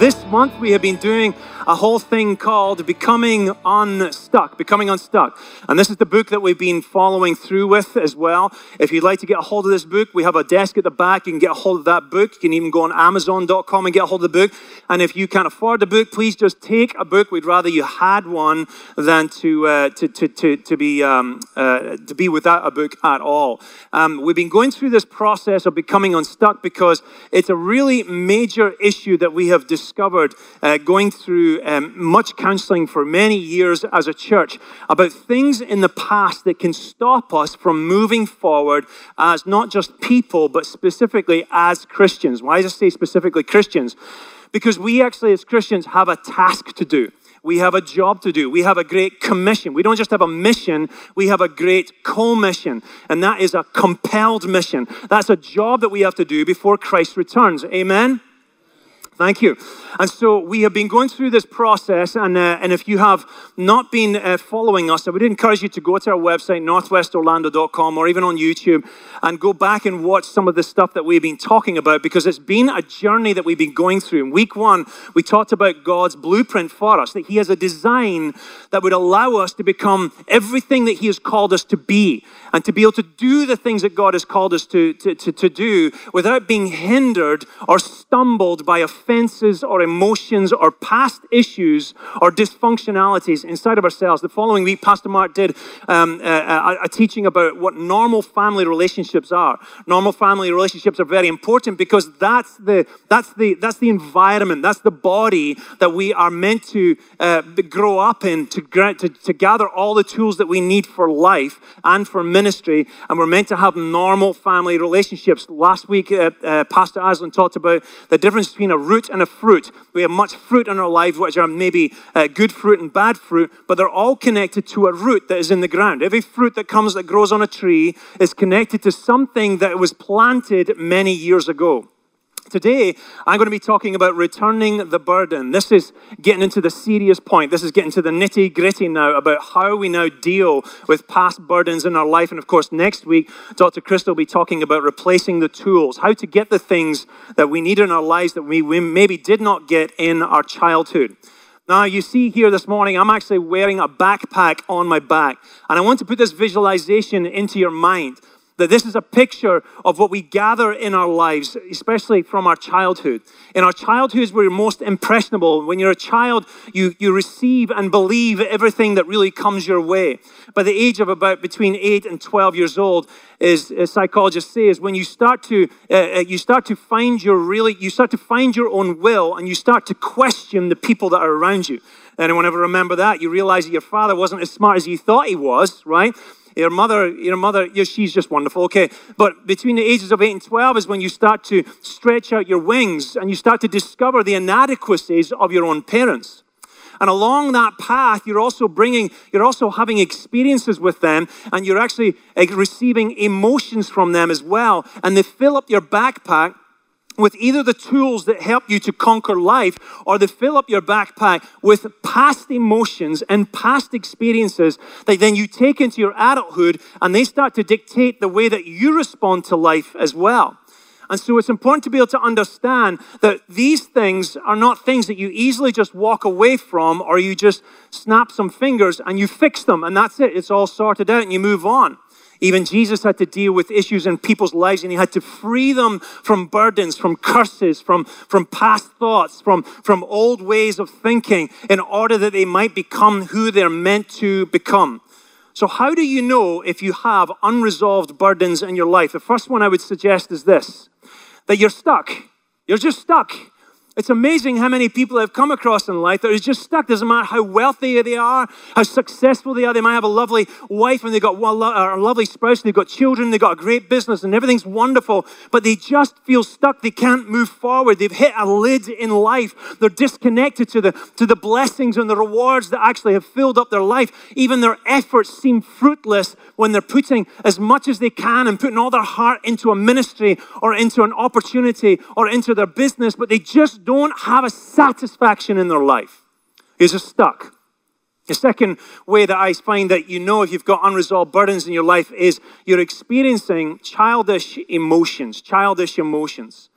This month we have been doing a whole thing called Becoming Unstuck. Becoming Unstuck. And this is the book that we've been following through with as well. If you'd like to get a hold of this book, we have a desk at the back. You can get a hold of that book. You can even go on Amazon.com and get a hold of the book. And if you can't afford the book, please just take a book. We'd rather you had one than to, uh, to, to, to, to, be, um, uh, to be without a book at all. Um, we've been going through this process of becoming unstuck because it's a really major issue that we have discussed discovered uh, going through um, much counseling for many years as a church about things in the past that can stop us from moving forward as not just people, but specifically as Christians. Why does it say specifically Christians? Because we actually, as Christians, have a task to do. We have a job to do. We have a great commission. We don't just have a mission, we have a great commission. And that is a compelled mission. That's a job that we have to do before Christ returns. Amen? Thank you. And so we have been going through this process, and, uh, and if you have not been uh, following us, I would encourage you to go to our website, northwestorlando.com, or even on YouTube, and go back and watch some of the stuff that we've been talking about because it's been a journey that we've been going through. In week one, we talked about God's blueprint for us, that He has a design that would allow us to become everything that He has called us to be, and to be able to do the things that God has called us to, to, to, to do without being hindered or stumbled by offenses or emotions or past issues or dysfunctionalities inside of ourselves. The following week, Pastor Mark did um, a, a teaching about what normal family relationships are. Normal family relationships are very important because that's the, that's the, that's the environment, that's the body that we are meant to uh, grow up in to, to, to gather all the tools that we need for life and for ministry. Ministry, and we're meant to have normal family relationships. Last week, uh, uh, Pastor Aslan talked about the difference between a root and a fruit. We have much fruit in our lives, which are maybe uh, good fruit and bad fruit, but they're all connected to a root that is in the ground. Every fruit that comes that grows on a tree is connected to something that was planted many years ago. Today, I'm going to be talking about returning the burden. This is getting into the serious point. This is getting to the nitty gritty now about how we now deal with past burdens in our life. And of course, next week, Dr. Crystal will be talking about replacing the tools, how to get the things that we need in our lives that we, we maybe did not get in our childhood. Now, you see here this morning, I'm actually wearing a backpack on my back. And I want to put this visualization into your mind that this is a picture of what we gather in our lives, especially from our childhood. In our childhoods, we're most impressionable. When you're a child, you, you receive and believe everything that really comes your way. By the age of about between 8 and 12 years old, is, as psychologists say, is when you start to, uh, uh, you start to find your really, you start to find your own will and you start to question the people that are around you. Anyone ever remember that? You realize that your father wasn't as smart as you thought he was, right? Your mother, your mother, she's just wonderful. Okay. But between the ages of 8 and 12 is when you start to stretch out your wings and you start to discover the inadequacies of your own parents. And along that path, you're also bringing, you're also having experiences with them, and you're actually eh, receiving emotions from them as well. And they fill up your backpack with either the tools that help you to conquer life or they fill up your backpack with past emotions and past experiences that then you take into your adulthood and they start to dictate the way that you respond to life as well. And so it's important to be able to understand that these things are not things that you easily just walk away from or you just snap some fingers and you fix them and that's it. It's all sorted out and you move on. Even Jesus had to deal with issues in people's lives and he had to free them from burdens, from curses, from, from past thoughts, from, from old ways of thinking in order that they might become who they're meant to become. So, how do you know if you have unresolved burdens in your life? The first one I would suggest is this that you're stuck. You're just stuck. It's amazing how many people I've come across in life that are just stuck. Doesn't matter how wealthy they are, how successful they are. They might have a lovely wife and they've got uh, a lovely spouse, and they've got children, they've got a great business, and everything's wonderful, but they just feel stuck. They can't move forward. They've hit a lid in life. They're disconnected to the, to the blessings and the rewards that actually have filled up their life. Even their efforts seem fruitless when they're putting as much as they can and putting all their heart into a ministry or into an opportunity or into their business, but they just don't have a satisfaction in their life. Is stuck. The second way that I find that you know if you've got unresolved burdens in your life is you're experiencing childish emotions, childish emotions.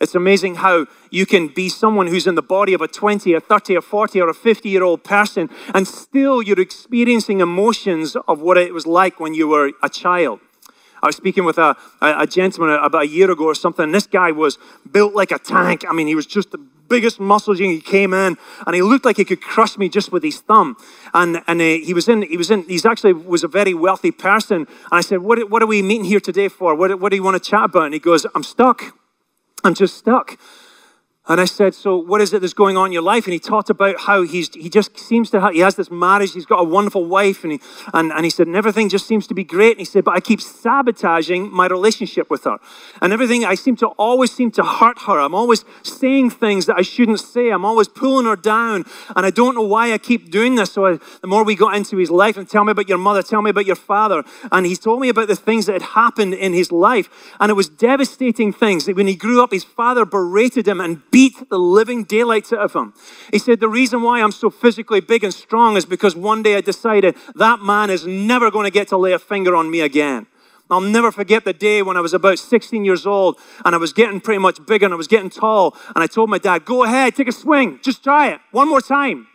It's amazing how you can be someone who's in the body of a 20, a 30, a 40, or a 50 year old person, and still you're experiencing emotions of what it was like when you were a child. I was speaking with a, a, a gentleman about a year ago or something, this guy was built like a tank. I mean, he was just the biggest muscles. He came in, and he looked like he could crush me just with his thumb. And and uh, he was in. He was in. He's actually was a very wealthy person. And I said, "What what are we meeting here today for? What what do you want to chat about?" And he goes, "I'm stuck. I'm just stuck." And I said, So what is it that's going on in your life? And he talked about how he's, he just seems to have, he has this marriage, he's got a wonderful wife. And he, and, and he said, And everything just seems to be great. And he said, But I keep sabotaging my relationship with her. And everything, I seem to always seem to hurt her. I'm always saying things that I shouldn't say. I'm always pulling her down. And I don't know why I keep doing this. So I, the more we got into his life and tell me about your mother, tell me about your father. And he told me about the things that had happened in his life. And it was devastating things. When he grew up, his father berated him and beat the living daylights out of him. He said, The reason why I'm so physically big and strong is because one day I decided that man is never going to get to lay a finger on me again. I'll never forget the day when I was about 16 years old and I was getting pretty much bigger and I was getting tall. And I told my dad, Go ahead, take a swing, just try it one more time.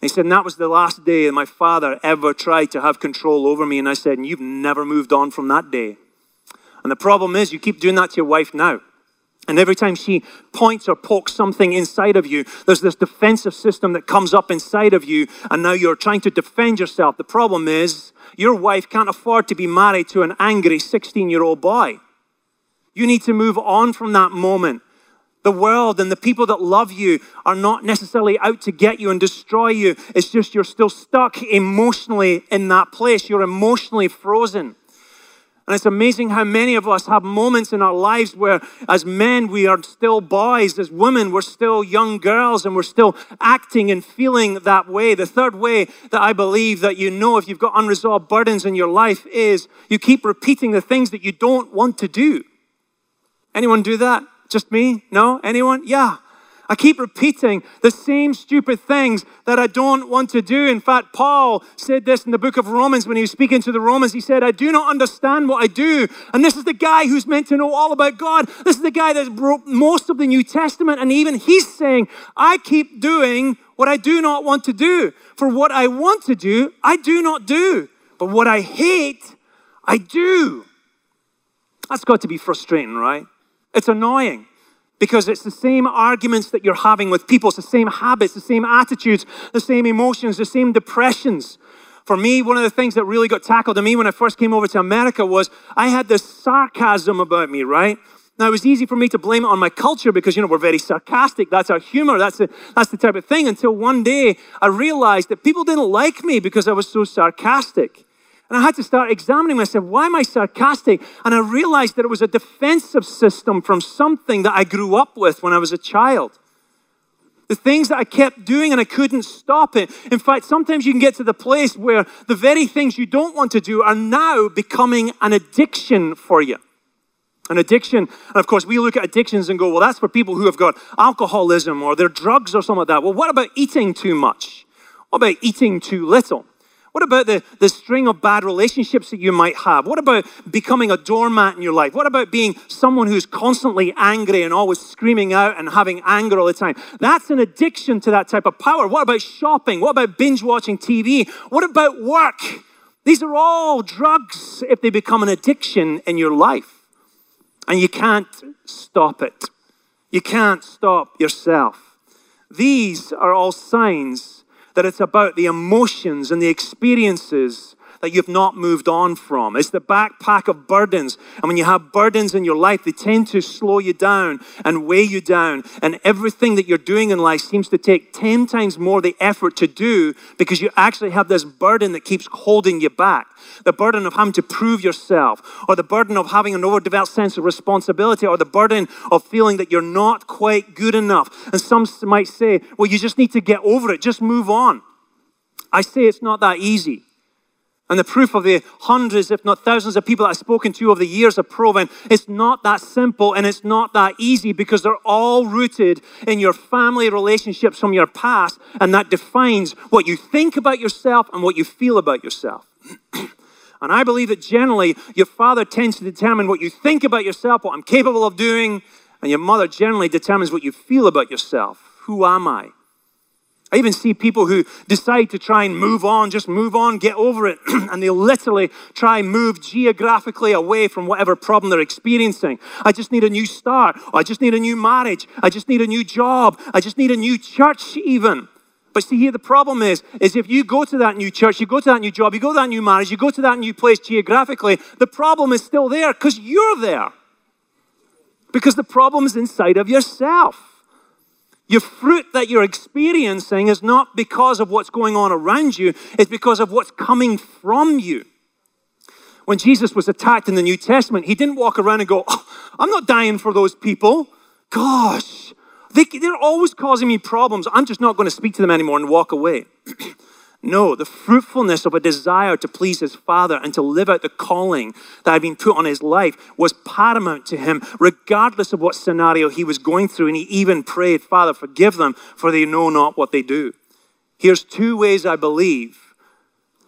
he said, and that was the last day that my father ever tried to have control over me. And I said, and you've never moved on from that day. And the problem is, you keep doing that to your wife now. And every time she points or pokes something inside of you, there's this defensive system that comes up inside of you, and now you're trying to defend yourself. The problem is, your wife can't afford to be married to an angry 16 year old boy. You need to move on from that moment. The world and the people that love you are not necessarily out to get you and destroy you. It's just you're still stuck emotionally in that place. You're emotionally frozen. And it's amazing how many of us have moments in our lives where, as men, we are still boys, as women, we're still young girls, and we're still acting and feeling that way. The third way that I believe that you know if you've got unresolved burdens in your life is you keep repeating the things that you don't want to do. Anyone do that? Just me? No? Anyone? Yeah. I keep repeating the same stupid things that I don't want to do. In fact, Paul said this in the book of Romans when he was speaking to the Romans. He said, I do not understand what I do. And this is the guy who's meant to know all about God. This is the guy that wrote most of the New Testament. And even he's saying, I keep doing what I do not want to do. For what I want to do, I do not do. But what I hate, I do. That's got to be frustrating, right? It's annoying because it's the same arguments that you're having with people. It's the same habits, the same attitudes, the same emotions, the same depressions. For me, one of the things that really got tackled to me when I first came over to America was I had this sarcasm about me, right? Now, it was easy for me to blame it on my culture because, you know, we're very sarcastic. That's our humor. That's the, that's the type of thing. Until one day I realized that people didn't like me because I was so sarcastic. And I had to start examining myself. Why am I sarcastic? And I realized that it was a defensive system from something that I grew up with when I was a child. The things that I kept doing and I couldn't stop it. In fact, sometimes you can get to the place where the very things you don't want to do are now becoming an addiction for you. An addiction, and of course, we look at addictions and go, well, that's for people who have got alcoholism or their drugs or something like that. Well, what about eating too much? What about eating too little? What about the, the string of bad relationships that you might have? What about becoming a doormat in your life? What about being someone who's constantly angry and always screaming out and having anger all the time? That's an addiction to that type of power. What about shopping? What about binge watching TV? What about work? These are all drugs if they become an addiction in your life. And you can't stop it. You can't stop yourself. These are all signs that it's about the emotions and the experiences that you've not moved on from. It's the backpack of burdens. And when you have burdens in your life, they tend to slow you down and weigh you down. And everything that you're doing in life seems to take 10 times more the effort to do because you actually have this burden that keeps holding you back. The burden of having to prove yourself, or the burden of having an overdeveloped sense of responsibility, or the burden of feeling that you're not quite good enough. And some might say, well, you just need to get over it, just move on. I say it's not that easy. And the proof of the hundreds, if not thousands, of people that I've spoken to over the years have proven it's not that simple and it's not that easy because they're all rooted in your family relationships from your past, and that defines what you think about yourself and what you feel about yourself. and I believe that generally your father tends to determine what you think about yourself, what I'm capable of doing, And your mother generally determines what you feel about yourself. Who am I? I even see people who decide to try and move on, just move on, get over it, and they literally try and move geographically away from whatever problem they're experiencing. I just need a new start. I just need a new marriage. I just need a new job. I just need a new church, even. But see, here the problem is, is if you go to that new church, you go to that new job, you go to that new marriage, you go to that new place geographically, the problem is still there because you're there. Because the problem is inside of yourself. Your fruit that you're experiencing is not because of what's going on around you, it's because of what's coming from you. When Jesus was attacked in the New Testament, he didn't walk around and go, oh, I'm not dying for those people. Gosh, they, they're always causing me problems. I'm just not going to speak to them anymore and walk away. No, the fruitfulness of a desire to please his Father and to live out the calling that had been put on his life was paramount to him, regardless of what scenario he was going through. And he even prayed, Father, forgive them, for they know not what they do. Here's two ways I believe,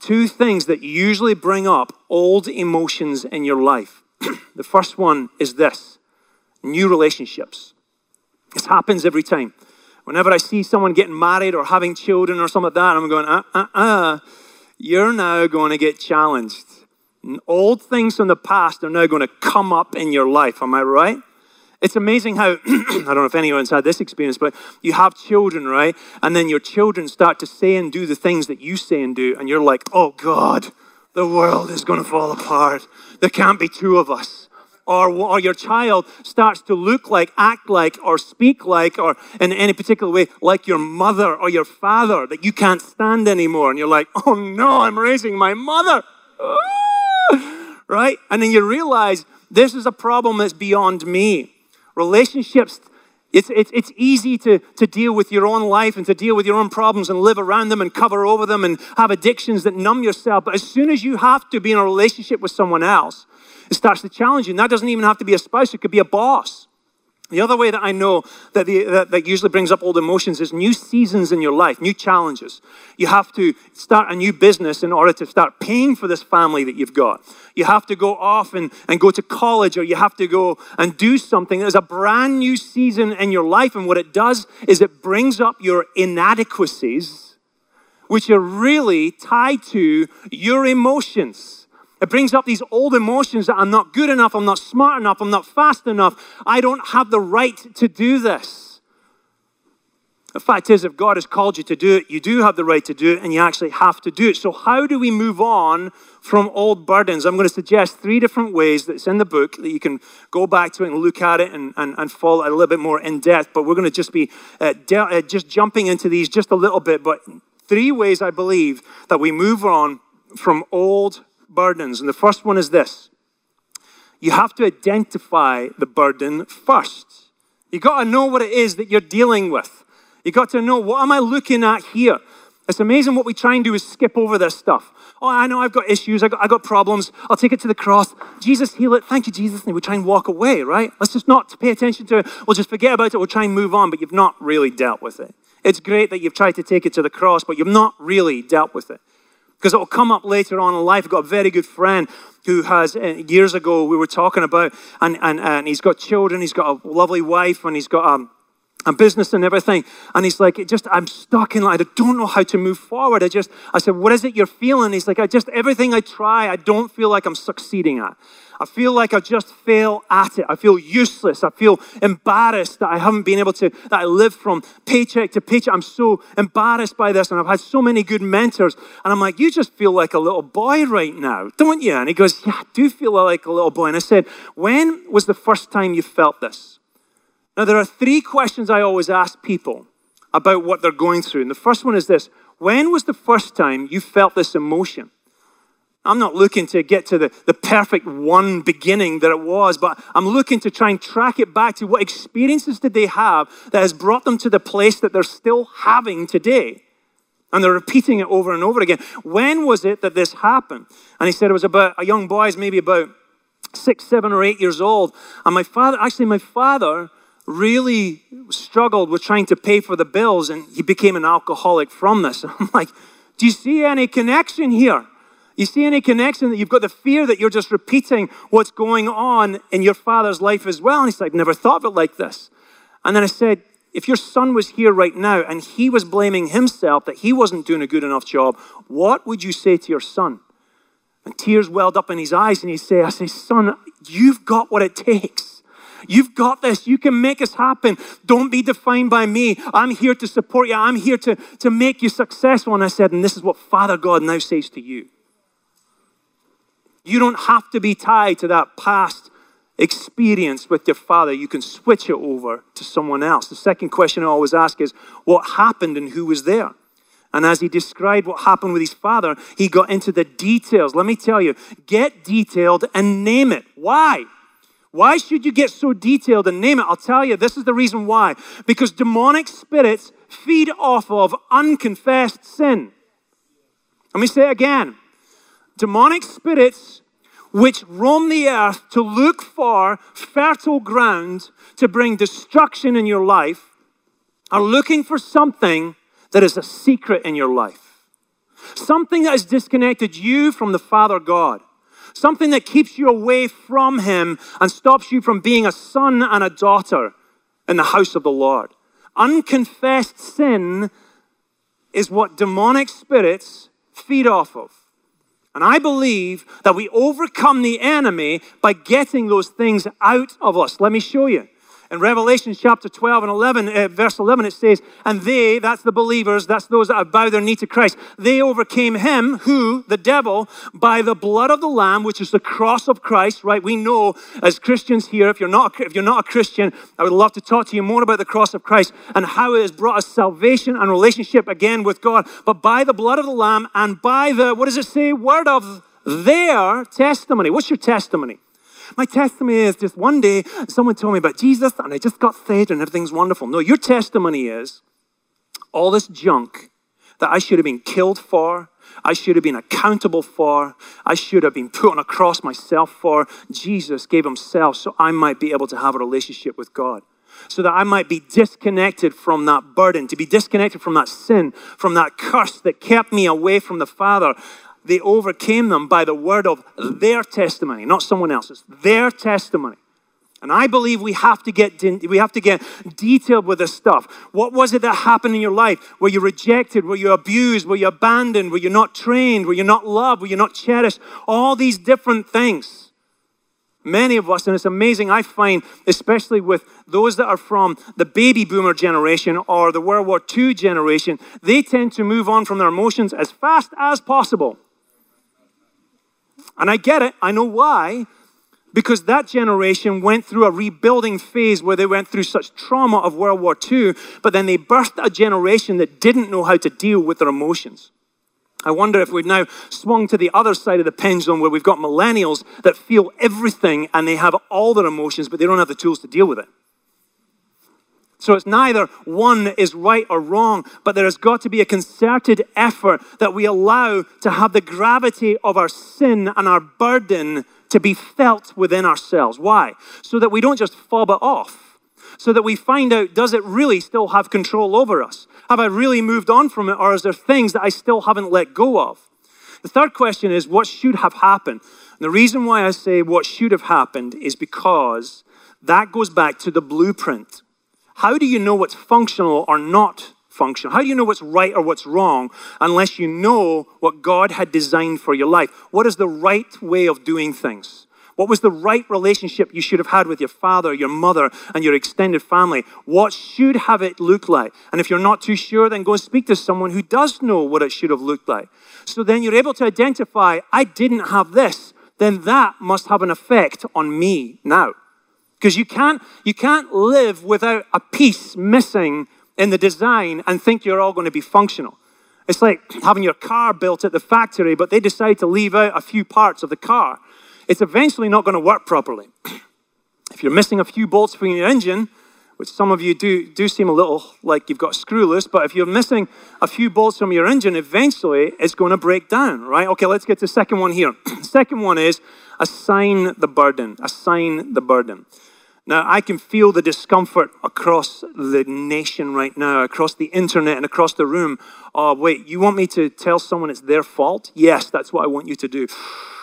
two things that usually bring up old emotions in your life. the first one is this new relationships. This happens every time. Whenever I see someone getting married or having children or something like that, I'm going, uh, uh, uh, you're now going to get challenged. And old things from the past are now going to come up in your life. Am I right? It's amazing how, I don't know if anyone's had this experience, but you have children, right? And then your children start to say and do the things that you say and do, and you're like, oh God, the world is going to fall apart. There can't be two of us or, or your child starts to look like, act like, or speak like, or in any particular way, like your mother or your father that you can't stand anymore. And you're like, oh no, I'm raising my mother. Ah! right? And then you realize this is a problem that's beyond me. Relationships it's, it's, it's easy to, to deal with your own life and to deal with your own problems and live around them and cover over them and have addictions that numb yourself. But as soon as you have to be in a relationship with someone else, it starts to challenge you. And that doesn't even have to be a spouse, it could be a boss. The other way that I know that, the, that, that, usually brings up old emotions is new seasons in your life, new challenges. You have to start a new business in order to start paying for this family that you've got. You have to go off and, and go to college, or you have to go and do something. There's a brand new season in your life, and what it does is it brings up your inadequacies, which are really tied to your emotions. It brings up these old emotions that I'm not good enough, I'm not smart enough, I'm not fast enough, I don't have the right to do this. The fact is, if God has called you to do it, you do have the right to do it, and you actually have to do it. So, how do we move on from old burdens? I'm going to suggest three different ways that's in the book that you can go back to it and look at it and, and, and follow a little bit more in depth. But we're going to just be uh, de- uh, just jumping into these just a little bit. But three ways I believe that we move on from old burdens. And the first one is this you have to identify the burden first. You got to know what it is that you're dealing with. You got to know what am I looking at here? It's amazing what we try and do is skip over this stuff. Oh, I know I've got issues, I got, I got problems. I'll take it to the cross. Jesus, heal it. Thank you, Jesus. And we try and walk away, right? Let's just not pay attention to it. We'll just forget about it. We'll try and move on, but you've not really dealt with it. It's great that you've tried to take it to the cross, but you've not really dealt with it because it will come up later on in life. I've got a very good friend who has, uh, years ago, we were talking about, and, and, and he's got children, he's got a lovely wife, and he's got um, a business and everything. And he's like, it just, I'm stuck in, I don't know how to move forward. I just, I said, what is it you're feeling? He's like, I just, everything I try, I don't feel like I'm succeeding at. I feel like I just fail at it. I feel useless. I feel embarrassed that I haven't been able to, that I live from paycheck to paycheck. I'm so embarrassed by this. And I've had so many good mentors. And I'm like, you just feel like a little boy right now, don't you? And he goes, yeah, I do feel like a little boy. And I said, when was the first time you felt this? Now, there are three questions I always ask people about what they're going through. And the first one is this When was the first time you felt this emotion? I'm not looking to get to the, the perfect one beginning that it was, but I'm looking to try and track it back to what experiences did they have that has brought them to the place that they're still having today. And they're repeating it over and over again. When was it that this happened? And he said it was about a young boy, maybe about six, seven, or eight years old. And my father, actually, my father really struggled with trying to pay for the bills, and he became an alcoholic from this. I'm like, do you see any connection here? You see any connection that you've got the fear that you're just repeating what's going on in your father's life as well? And he's like, never thought of it like this. And then I said, if your son was here right now and he was blaming himself that he wasn't doing a good enough job, what would you say to your son? And tears welled up in his eyes, and he said, I say, son, you've got what it takes. You've got this. You can make this happen. Don't be defined by me. I'm here to support you. I'm here to, to make you successful. And I said, and this is what Father God now says to you. You don't have to be tied to that past experience with your father. You can switch it over to someone else. The second question I always ask is, what happened and who was there? And as he described what happened with his father, he got into the details. Let me tell you, get detailed and name it. Why? Why should you get so detailed and name it? I'll tell you, this is the reason why. Because demonic spirits feed off of unconfessed sin. Let me say it again demonic spirits which roam the earth to look for fertile ground to bring destruction in your life are looking for something that is a secret in your life. Something that has disconnected you from the Father God. Something that keeps you away from Him and stops you from being a son and a daughter in the house of the Lord. Unconfessed sin is what demonic spirits feed off of. And I believe that we overcome the enemy by getting those things out of us. Let me show you. In Revelation chapter 12 and 11, uh, verse 11, it says, And they, that's the believers, that's those that bow their knee to Christ, they overcame him, who, the devil, by the blood of the Lamb, which is the cross of Christ, right? We know as Christians here, if you're not, if you're not a Christian, I would love to talk to you more about the cross of Christ and how it has brought us salvation and relationship again with God. But by the blood of the Lamb and by the, what does it say? Word of their testimony. What's your testimony? My testimony is just one day someone told me about Jesus and I just got saved and everything's wonderful. No, your testimony is all this junk that I should have been killed for, I should have been accountable for, I should have been put on a cross myself for. Jesus gave himself so I might be able to have a relationship with God. So that I might be disconnected from that burden, to be disconnected from that sin, from that curse that kept me away from the Father they overcame them by the word of their testimony, not someone else's, their testimony. And I believe we have to get we have to get detailed with this stuff. What was it that happened in your life? Were you rejected? Were you abused? Were you abandoned? Were you not trained? Were you not loved? Were you not cherished? All these different things. Many of us, and it's amazing, I find, especially with those that are from the baby boomer generation or the World War II generation, they tend to move on from their emotions as fast as possible. And I get it, I know why. Because that generation went through a rebuilding phase where they went through such trauma of World War II, but then they birthed a generation that didn't know how to deal with their emotions. I wonder if we've now swung to the other side of the pendulum where we've got millennials that feel everything and they have all their emotions, but they don't have the tools to deal with it. So it's neither one is right or wrong, but there has got to be a concerted effort that we allow to have the gravity of our sin and our burden to be felt within ourselves. Why? So that we don't just fob it off. So that we find out does it really still have control over us? Have I really moved on from it, or is there things that I still haven't let go of? The third question is what should have happened? And the reason why I say what should have happened is because that goes back to the blueprint how do you know what's functional or not functional? How do you know what's right or what's wrong unless you know what God had designed for your life? What is the right way of doing things? What was the right relationship you should have had with your father, your mother, and your extended family? What should have it look like? And if you're not too sure, then go and speak to someone who does know what it should have looked like. So then you're able to identify, I didn't have this, then that must have an effect on me now. Because you can't, you can't live without a piece missing in the design and think you're all going to be functional. It's like having your car built at the factory, but they decide to leave out a few parts of the car. It's eventually not going to work properly. if you're missing a few bolts from your engine, which some of you do, do seem a little like you've got screw loose, but if you're missing a few bolts from your engine, eventually it's going to break down, right? Okay, let's get to the second one here. second one is assign the burden. Assign the burden. Now, I can feel the discomfort across the nation right now, across the internet and across the room. Oh, wait, you want me to tell someone it's their fault? Yes, that's what I want you to do.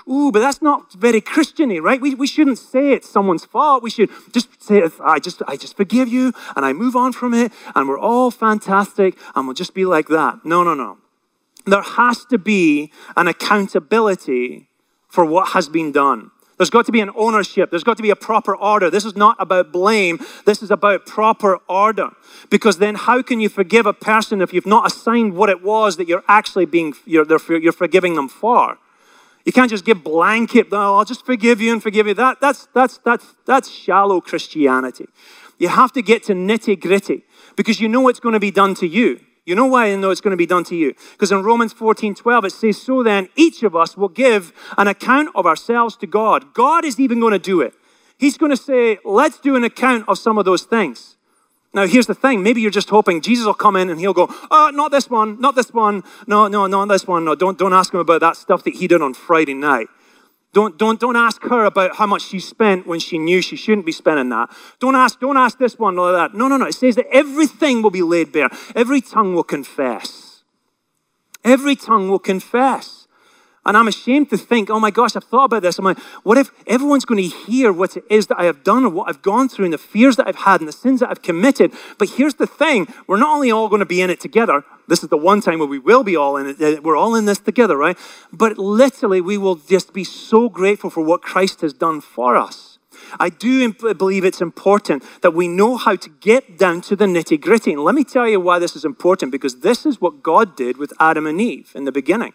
Ooh, but that's not very Christiany, right? We, we shouldn't say it's someone's fault. We should just say, I just, I just forgive you and I move on from it and we're all fantastic and we'll just be like that. No, no, no. There has to be an accountability for what has been done. There's got to be an ownership. There's got to be a proper order. This is not about blame. This is about proper order. Because then, how can you forgive a person if you've not assigned what it was that you're actually being you're, you're forgiving them for? You can't just give blanket. Oh, I'll just forgive you and forgive you. That, that's that's that's that's shallow Christianity. You have to get to nitty gritty because you know it's going to be done to you. You know why I know it's going to be done to you? Because in Romans 14 12, it says, So then, each of us will give an account of ourselves to God. God is even going to do it. He's going to say, Let's do an account of some of those things. Now, here's the thing. Maybe you're just hoping Jesus will come in and he'll go, Oh, not this one, not this one. No, no, not this one. No, don't, don't ask him about that stuff that he did on Friday night. Don't, don't, don't ask her about how much she spent when she knew she shouldn't be spending that. Don't ask, don't ask this one or that. No, no, no. It says that everything will be laid bare. Every tongue will confess. Every tongue will confess. And I'm ashamed to think, oh my gosh, I've thought about this. I'm like, what if everyone's going to hear what it is that I have done and what I've gone through and the fears that I've had and the sins that I've committed? But here's the thing we're not only all going to be in it together, this is the one time where we will be all in it, we're all in this together, right? But literally, we will just be so grateful for what Christ has done for us. I do believe it's important that we know how to get down to the nitty gritty. And let me tell you why this is important because this is what God did with Adam and Eve in the beginning.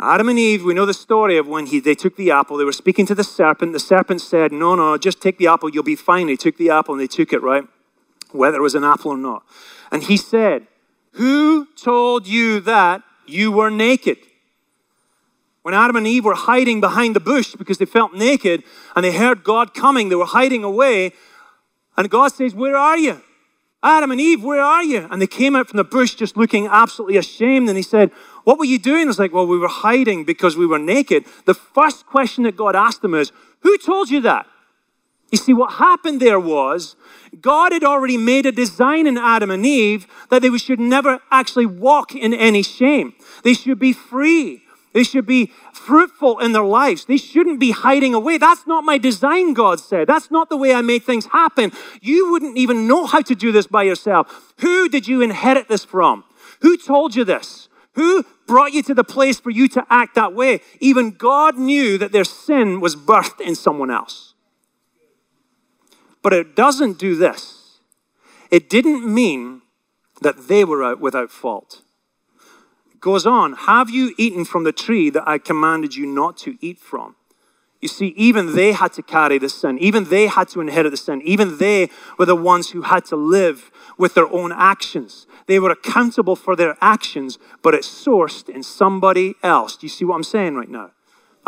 Adam and Eve, we know the story of when he, they took the apple. They were speaking to the serpent. The serpent said, No, no, just take the apple. You'll be fine. They took the apple and they took it, right? Whether it was an apple or not. And he said, Who told you that you were naked? When Adam and Eve were hiding behind the bush because they felt naked and they heard God coming, they were hiding away. And God says, Where are you? Adam and Eve, where are you? And they came out from the bush just looking absolutely ashamed. And he said, What were you doing? It's like, Well, we were hiding because we were naked. The first question that God asked them is, Who told you that? You see, what happened there was God had already made a design in Adam and Eve that they should never actually walk in any shame. They should be free. They should be fruitful in their lives. They shouldn't be hiding away. That's not my design, God said. That's not the way I made things happen. You wouldn't even know how to do this by yourself. Who did you inherit this from? Who told you this? Who brought you to the place for you to act that way? Even God knew that their sin was birthed in someone else. But it doesn't do this. It didn't mean that they were out without fault goes on, Have you eaten from the tree that I commanded you not to eat from? You see, even they had to carry the sin. Even they had to inherit the sin. Even they were the ones who had to live with their own actions. They were accountable for their actions, but it's sourced in somebody else. Do you see what I'm saying right now?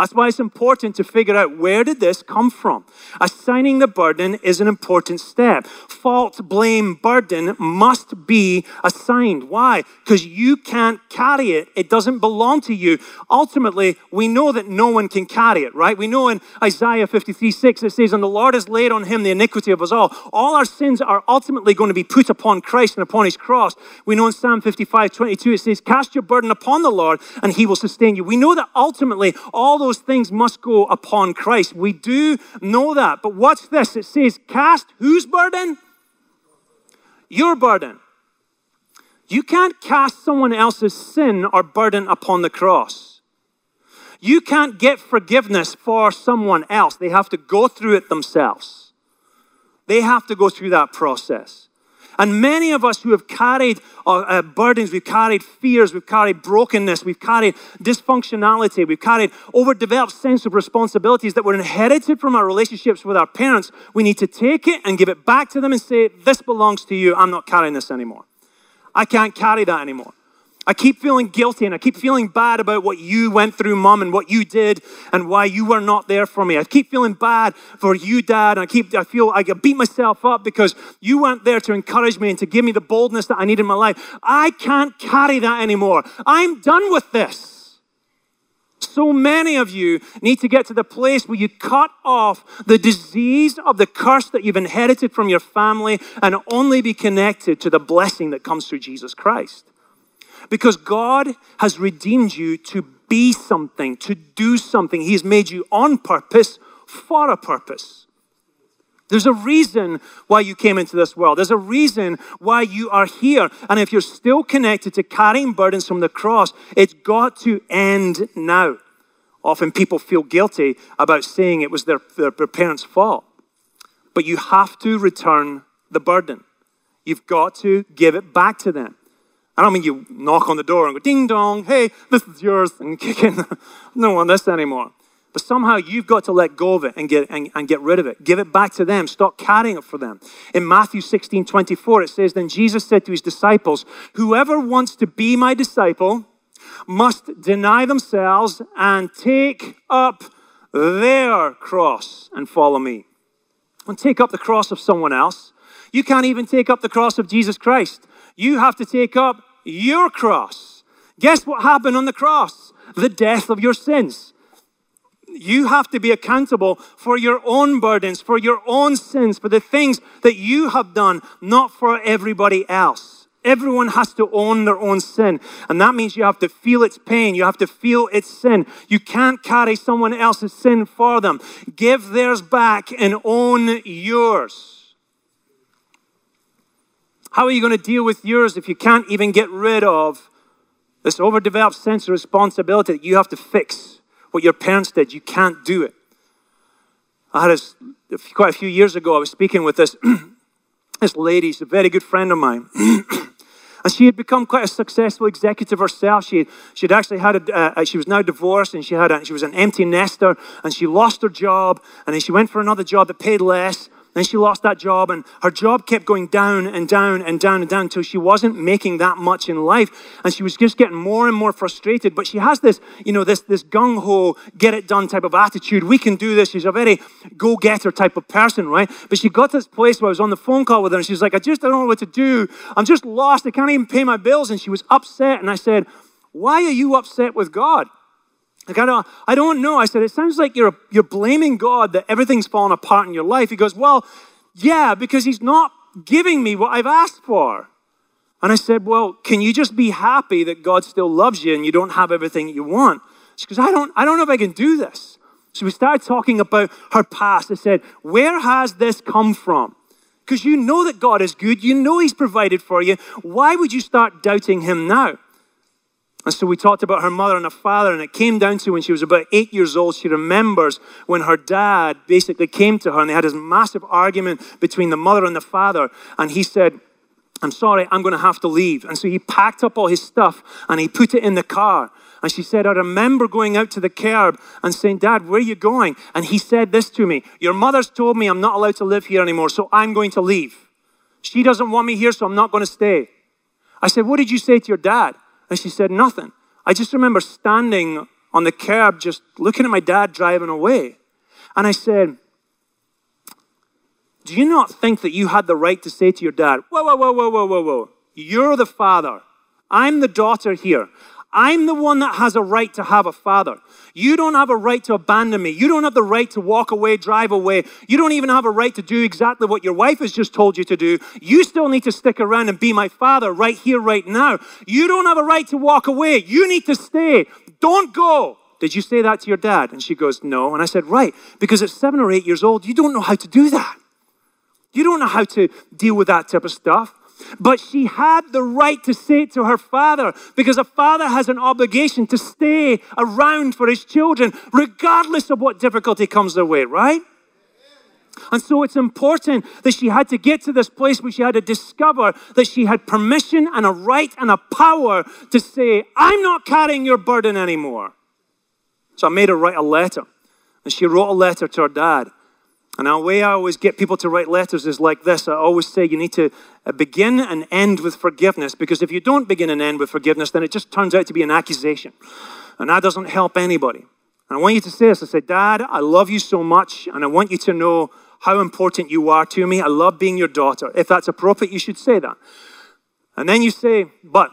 That's why it's important to figure out where did this come from. Assigning the burden is an important step. Fault, blame, burden must be assigned. Why? Because you can't carry it. It doesn't belong to you. Ultimately, we know that no one can carry it, right? We know in Isaiah 53 6 it says, And the Lord has laid on him the iniquity of us all. All our sins are ultimately going to be put upon Christ and upon his cross. We know in Psalm 55 22 it says, Cast your burden upon the Lord and he will sustain you. We know that ultimately all those those things must go upon Christ. We do know that. But watch this it says, Cast whose burden? Your burden. You can't cast someone else's sin or burden upon the cross. You can't get forgiveness for someone else. They have to go through it themselves. They have to go through that process. And many of us who have carried uh, uh, burdens, we've carried fears, we've carried brokenness, we've carried dysfunctionality, we've carried overdeveloped sense of responsibilities that were inherited from our relationships with our parents. We need to take it and give it back to them and say, This belongs to you. I'm not carrying this anymore. I can't carry that anymore. I keep feeling guilty and I keep feeling bad about what you went through, mom, and what you did and why you were not there for me. I keep feeling bad for you, dad. And I keep, I feel I beat myself up because you weren't there to encourage me and to give me the boldness that I need in my life. I can't carry that anymore. I'm done with this. So many of you need to get to the place where you cut off the disease of the curse that you've inherited from your family and only be connected to the blessing that comes through Jesus Christ. Because God has redeemed you to be something, to do something. He's made you on purpose for a purpose. There's a reason why you came into this world. There's a reason why you are here. And if you're still connected to carrying burdens from the cross, it's got to end now. Often people feel guilty about saying it was their, their, parents' fault. But you have to return the burden. You've got to give it back to them. I don't mean you knock on the door and go, ding dong, hey, this is yours, and kick in. Don't want this anymore. But somehow you've got to let go of it and get, and, and, get rid of it. Give it back to them. Stop carrying it for them. In Matthew 16 24, it says, Then Jesus said to his disciples, Whoever wants to be my disciple must deny themselves and take up their cross and follow me. And take up the cross of someone else. You can't even take up the cross of Jesus Christ. You have to take up your cross. Guess what happened on the cross? The death of your sins you have to be accountable for your own burdens, for your own sins, for the things that you have done, not for everybody else. Everyone has to own their own sin. And that means you have to feel its pain. You have to feel its sin. You can't carry someone else's sin for them. Give theirs back and own yours. How are you going to deal with yours if you can't even get rid of this overdeveloped sense of responsibility that you have to fix? what your parents did. You can't do it. I had a, quite a few years ago, I was speaking with this, this lady, she's a very good friend of mine. and she had become quite a successful executive herself. She she had actually had a, uh, she was now divorced, and she had a, she was an empty nester, and she lost her job, and then she went for another job that paid less, then she lost that job, and her job kept going down and down and down and down until she wasn't making that much in life. And she was just getting more and more frustrated. But she has this, you know, this, this gung ho, get it done type of attitude. We can do this. She's a very go getter type of person, right? But she got to this place where I was on the phone call with her, and she's like, I just don't know what to do. I'm just lost. I can't even pay my bills. And she was upset. And I said, Why are you upset with God? I don't, I don't know. I said, it sounds like you're, you're blaming God that everything's fallen apart in your life. He goes, well, yeah, because he's not giving me what I've asked for. And I said, well, can you just be happy that God still loves you and you don't have everything you want? She goes, I don't, I don't know if I can do this. So we started talking about her past. I said, where has this come from? Because you know that God is good. You know He's provided for you. Why would you start doubting Him now? And so we talked about her mother and her father, and it came down to when she was about eight years old, she remembers when her dad basically came to her and they had this massive argument between the mother and the father. And he said, I'm sorry, I'm going to have to leave. And so he packed up all his stuff and he put it in the car. And she said, I remember going out to the curb and saying, Dad, where are you going? And he said this to me Your mother's told me I'm not allowed to live here anymore, so I'm going to leave. She doesn't want me here, so I'm not going to stay. I said, What did you say to your dad? And she said, Nothing. I just remember standing on the curb, just looking at my dad driving away. And I said, Do you not think that you had the right to say to your dad, Whoa, whoa, whoa, whoa, whoa, whoa, whoa. You're the father. I'm the daughter here. I'm the one that has a right to have a father. You don't have a right to abandon me. You don't have the right to walk away, drive away. You don't even have a right to do exactly what your wife has just told you to do. You still need to stick around and be my father right here, right now. You don't have a right to walk away. You need to stay. Don't go. Did you say that to your dad? And she goes, No. And I said, Right, because at seven or eight years old, you don't know how to do that. You don't know how to deal with that type of stuff. But she had the right to say it to her father because a father has an obligation to stay around for his children, regardless of what difficulty comes their way, right? And so it's important that she had to get to this place where she had to discover that she had permission and a right and a power to say, I'm not carrying your burden anymore. So I made her write a letter. And she wrote a letter to her dad. And the way I always get people to write letters is like this. I always say you need to Uh, begin and end with forgiveness because if you don't begin and end with forgiveness, then it just turns out to be an accusation. And that doesn't help anybody. And I want you to say this I say, Dad, I love you so much, and I want you to know how important you are to me. I love being your daughter. If that's appropriate, you should say that. And then you say, But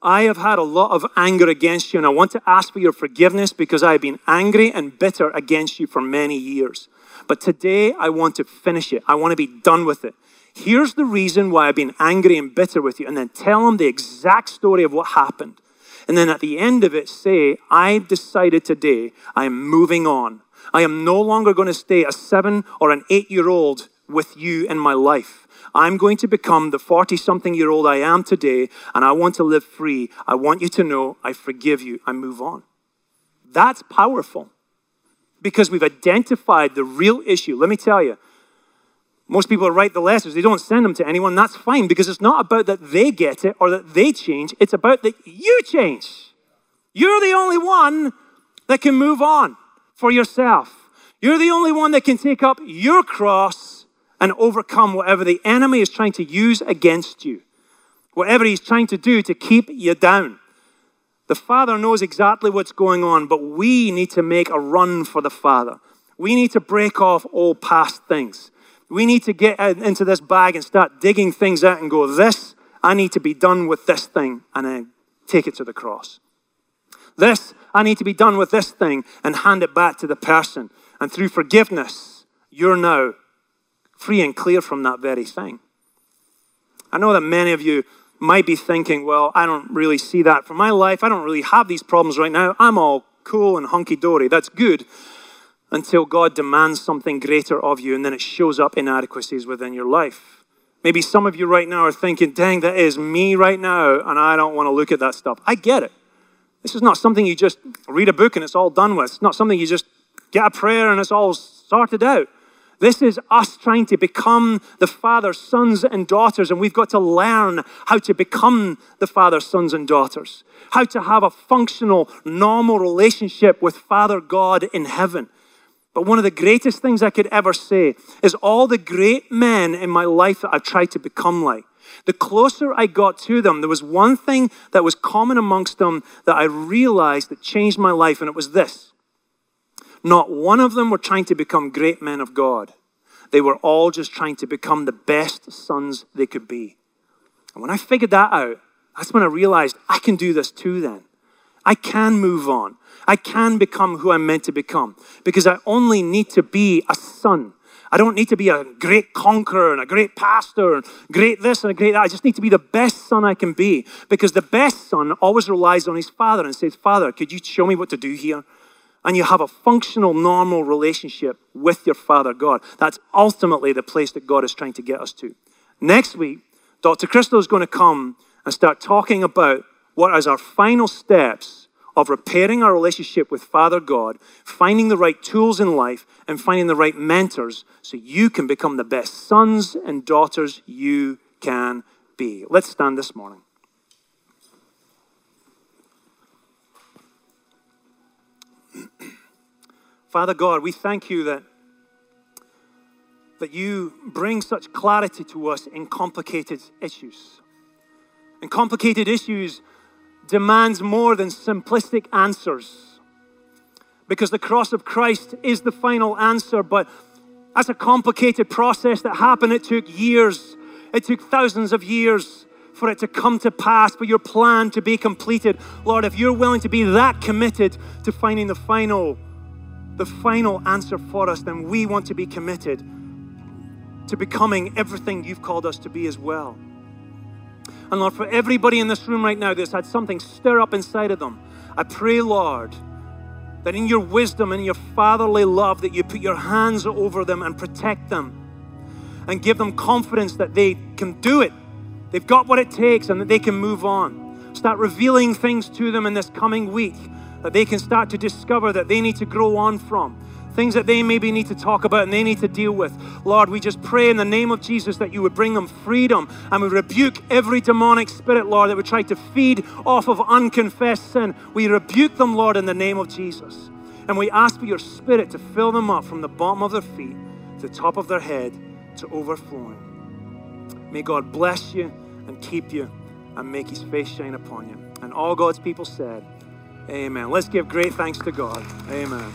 I have had a lot of anger against you, and I want to ask for your forgiveness because I have been angry and bitter against you for many years. But today I want to finish it. I want to be done with it. Here's the reason why I've been angry and bitter with you. And then tell them the exact story of what happened. And then at the end of it, say, I decided today I am moving on. I am no longer going to stay a seven or an eight year old with you in my life. I'm going to become the 40 something year old I am today, and I want to live free. I want you to know I forgive you. I move on. That's powerful because we've identified the real issue. Let me tell you, most people write the letters, they don't send them to anyone. That's fine because it's not about that they get it or that they change, it's about that you change. You're the only one that can move on for yourself. You're the only one that can take up your cross and overcome whatever the enemy is trying to use against you, whatever he's trying to do to keep you down. The Father knows exactly what's going on, but we need to make a run for the Father. We need to break off all past things. We need to get into this bag and start digging things out and go, This, I need to be done with this thing, and then take it to the cross. This, I need to be done with this thing and hand it back to the person. And through forgiveness, you're now free and clear from that very thing. I know that many of you might be thinking, well, I don't really see that for my life. I don't really have these problems right now. I'm all cool and hunky dory. That's good until God demands something greater of you and then it shows up inadequacies within your life. Maybe some of you right now are thinking, dang, that is me right now, and I don't want to look at that stuff. I get it. This is not something you just read a book and it's all done with. It's not something you just get a prayer and it's all sorted out. This is us trying to become the Father's sons and daughters, and we've got to learn how to become the Father's sons and daughters, how to have a functional, normal relationship with Father God in heaven. But one of the greatest things I could ever say is all the great men in my life that I've tried to become like. The closer I got to them, there was one thing that was common amongst them that I realized that changed my life, and it was this. Not one of them were trying to become great men of God. They were all just trying to become the best sons they could be. And when I figured that out, that's when I realized I can do this too then. I can move on. I can become who I'm meant to become because I only need to be a son. I don't need to be a great conqueror and a great pastor and great this and a great that. I just need to be the best son I can be because the best son always relies on his father and says, Father, could you show me what to do here? And you have a functional, normal relationship with your Father God. That's ultimately the place that God is trying to get us to. Next week, Dr. Crystal is going to come and start talking about what is our final steps of repairing our relationship with Father God, finding the right tools in life, and finding the right mentors so you can become the best sons and daughters you can be. Let's stand this morning. Father God, we thank you that, that you bring such clarity to us in complicated issues. In complicated issues, demands more than simplistic answers. Because the cross of Christ is the final answer, but that's a complicated process that happened. It took years, it took thousands of years for it to come to pass, for your plan to be completed. Lord, if you're willing to be that committed to finding the final, the final answer for us, then we want to be committed to becoming everything you've called us to be as well. And Lord, for everybody in this room right now that's had something stir up inside of them, I pray, Lord, that in your wisdom and your fatherly love, that you put your hands over them and protect them and give them confidence that they can do it. They've got what it takes and that they can move on. Start revealing things to them in this coming week that they can start to discover that they need to grow on from things that they maybe need to talk about and they need to deal with. Lord, we just pray in the name of Jesus that you would bring them freedom and we rebuke every demonic spirit, Lord, that would try to feed off of unconfessed sin. We rebuke them, Lord, in the name of Jesus. And we ask for your spirit to fill them up from the bottom of their feet to the top of their head to overflowing. May God bless you and keep you and make his face shine upon you. And all God's people said, Amen. Let's give great thanks to God. Amen.